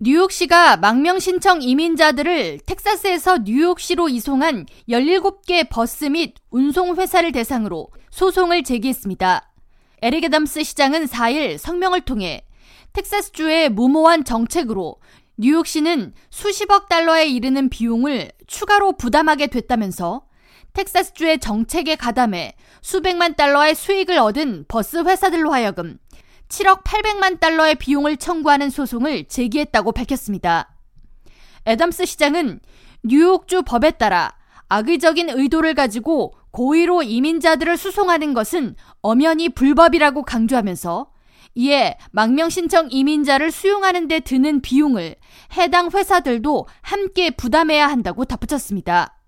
뉴욕시가 망명 신청 이민자들을 텍사스에서 뉴욕시로 이송한 17개 버스 및 운송회사를 대상으로 소송을 제기했습니다. 에릭 애덤스 시장은 4일 성명을 통해 텍사스주의 무모한 정책으로 뉴욕시는 수십억 달러에 이르는 비용을 추가로 부담하게 됐다면서 텍사스주의 정책에 가담해 수백만 달러의 수익을 얻은 버스 회사들로 하여금 7억 800만 달러의 비용을 청구하는 소송을 제기했다고 밝혔습니다. 애덤스 시장은 뉴욕주 법에 따라 악의적인 의도를 가지고 고의로 이민자들을 수송하는 것은 엄연히 불법이라고 강조하면서 이에 망명 신청 이민자를 수용하는 데 드는 비용을 해당 회사들도 함께 부담해야 한다고 덧붙였습니다.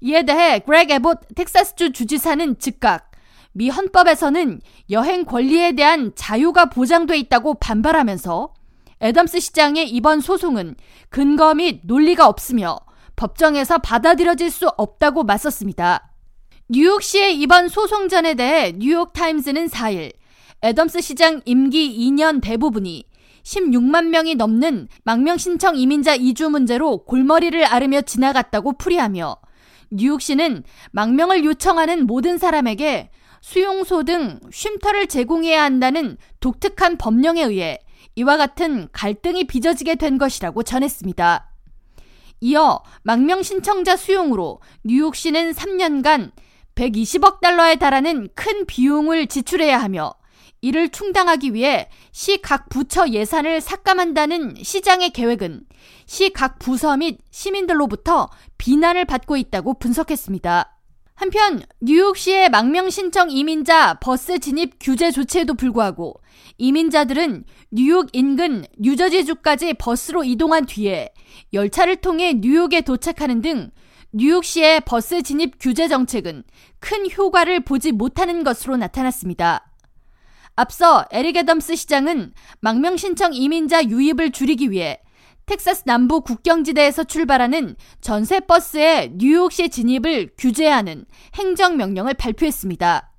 이에 대해 그렉 에봇 텍사스주 주지사는 즉각 미 헌법에서는 여행 권리에 대한 자유가 보장돼 있다고 반발하면서 애덤스 시장의 이번 소송은 근거 및 논리가 없으며 법정에서 받아들여질 수 없다고 맞섰습니다. 뉴욕시의 이번 소송전에 대해 뉴욕타임스는 4일 애덤스 시장 임기 2년 대부분이 16만 명이 넘는 망명 신청 이민자 이주 문제로 골머리를 앓으며 지나갔다고 풀이하며 뉴욕시는 망명을 요청하는 모든 사람에게 수용소 등 쉼터를 제공해야 한다는 독특한 법령에 의해 이와 같은 갈등이 빚어지게 된 것이라고 전했습니다. 이어 망명 신청자 수용으로 뉴욕시는 3년간 120억 달러에 달하는 큰 비용을 지출해야 하며 이를 충당하기 위해 시 각 부처 예산을 삭감한다는 시장의 계획은 시 각 부서 및 시민들로부터 비난을 받고 있다고 분석했습니다. 한편 뉴욕시의 망명 신청 이민자 버스 진입 규제 조치에도 불구하고 이민자들은 뉴욕 인근 뉴저지주까지 버스로 이동한 뒤에 열차를 통해 뉴욕에 도착하는 등 뉴욕시의 버스 진입 규제 정책은 큰 효과를 보지 못하는 것으로 나타났습니다. 앞서 에릭 애덤스 시장은 망명 신청 이민자 유입을 줄이기 위해 텍사스 남부 국경지대에서 출발하는 전세 버스의 뉴욕시 진입을 규제하는 행정명령을 발표했습니다.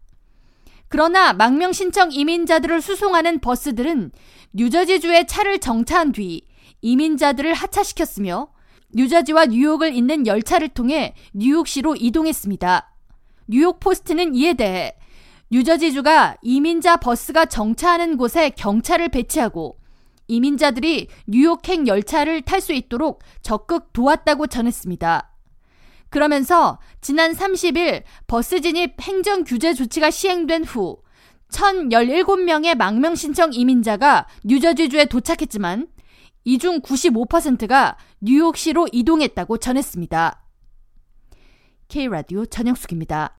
그러나 망명 신청 이민자들을 수송하는 버스들은 뉴저지주에 차를 정차한 뒤 이민자들을 하차시켰으며 뉴저지와 뉴욕을 잇는 열차를 통해 뉴욕시로 이동했습니다. 뉴욕 포스트는 이에 대해 뉴저지주가 이민자 버스가 정차하는 곳에 경찰을 배치하고 이민자들이 뉴욕행 열차를 탈 수 있도록 적극 도왔다고 전했습니다. 그러면서 지난 30일 버스 진입 행정 규제 조치가 시행된 후 1,017명의 망명 신청 이민자가 뉴저지주에 도착했지만 이 중 95%가 뉴욕시로 이동했다고 전했습니다. K라디오 전영숙입니다.